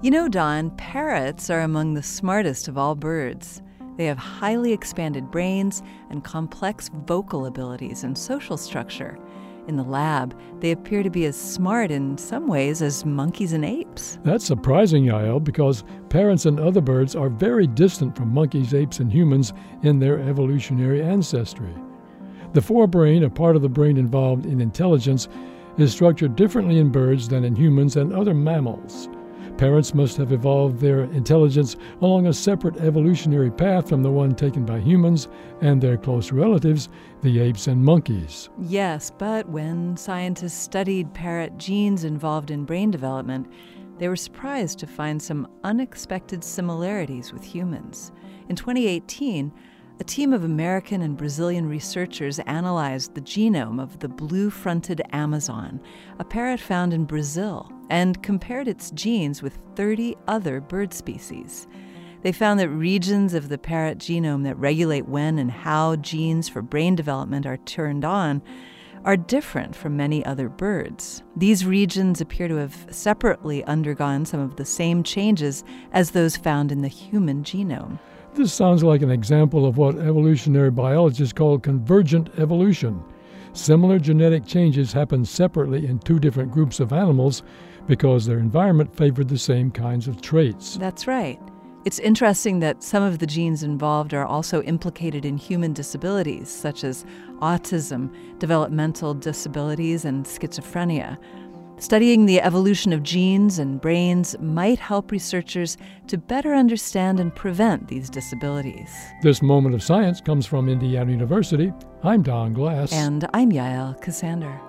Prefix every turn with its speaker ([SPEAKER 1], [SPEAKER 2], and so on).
[SPEAKER 1] You know, Don, parrots are among the smartest of all birds. They have highly expanded brains and complex vocal abilities and social structure. In the lab, they appear to be as smart in some ways as monkeys and apes.
[SPEAKER 2] That's surprising, Yael, because parrots and other birds are very distant from monkeys, apes, and humans in their evolutionary ancestry. The forebrain, a part of the brain involved in intelligence, is structured differently in birds than in humans and other mammals. Parrots must have evolved their intelligence along a separate evolutionary path from the one taken by humans and their close relatives, the apes and monkeys.
[SPEAKER 1] Yes, but when scientists studied parrot genes involved in brain development, they were surprised to find some unexpected similarities with humans. In 2018, a team of American and Brazilian researchers analyzed the genome of the blue fronted Amazon, a parrot found in Brazil, and compared its genes with 30 other bird species. They found that regions of the parrot genome that regulate when and how genes for brain development are turned on are different from many other birds. These regions appear to have separately undergone some of the same changes as those found in the human genome.
[SPEAKER 2] This sounds like an example of what evolutionary biologists call convergent evolution. Similar genetic changes happen separately in two different groups of animals because their environment favored the same kinds of traits.
[SPEAKER 1] That's right. It's interesting that some of the genes involved are also implicated in human disabilities, such as autism, developmental disabilities, and schizophrenia. Studying the evolution of genes and brains might help researchers to better understand and prevent these disabilities.
[SPEAKER 2] This moment of science comes from Indiana University. I'm Don Glass.
[SPEAKER 1] And I'm Yael Ksander.